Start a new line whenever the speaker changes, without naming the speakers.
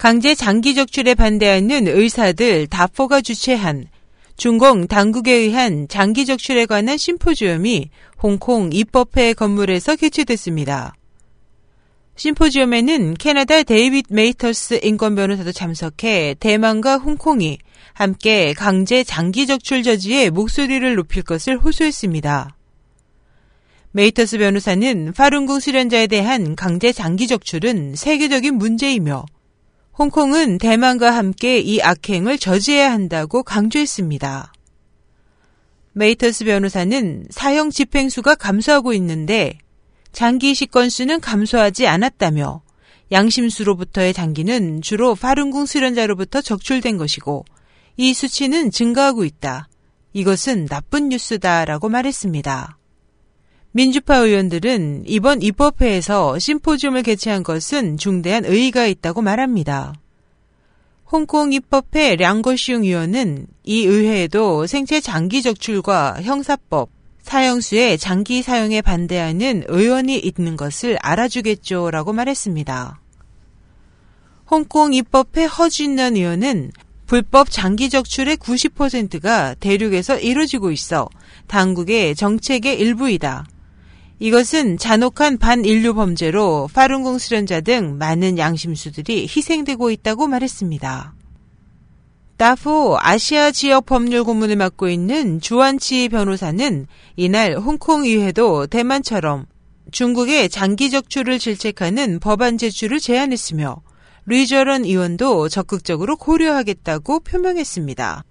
강제 장기 적출에 반대하는 의사들 DAFOH가 주최한 중공 당국에 의한 장기 적출에 관한 심포지엄이 홍콩 입법회 건물에서 개최됐습니다. 심포지엄에는 캐나다 데이빗 메이터스 인권 변호사도 참석해 대만과 홍콩이 함께 강제 장기 적출 저지에 목소리를 높일 것을 호소했습니다. 메이터스 변호사는 파룬궁 수련자에 대한 강제 장기 적출은 세계적인 문제이며 홍콩은 대만과 함께 이 악행을 저지해야 한다고 강조했습니다. 메이터스 변호사는 사형 집행수가 감소하고 있는데 장기 이식 건수는 감소하지 않았다며 양심수로부터의 장기는 주로 파룬궁 수련자로부터 적출된 것이고 이 수치는 증가하고 있다. 이것은 나쁜 뉴스다라고 말했습니다. 민주파 의원들은 이번 입법회에서 심포지움을 개최한 것은 중대한 의의가 있다고 말합니다. 홍콩 입법회 량거시웅 의원은 이 의회에도 생체 장기 적출과 형사법, 사형수의 장기 사용에 반대하는 의원이 있는 것을 알아주겠죠라고 말했습니다. 홍콩 입법회 허준년 의원은 불법 장기 적출의 90%가 대륙에서 이루어지고 있어 당국의 정책의 일부이다. 이것은 잔혹한 반인류 범죄로 파룬궁 수련자 등 많은 양심수들이 희생되고 있다고 말했습니다. 다포 아시아 지역 법률 고문을 맡고 있는 주한치 변호사는 이날 홍콩 의회도 대만처럼 중국의 장기 적출을 질책하는 법안 제출을 제안했으며 리저런 의원도 적극적으로 고려하겠다고 표명했습니다.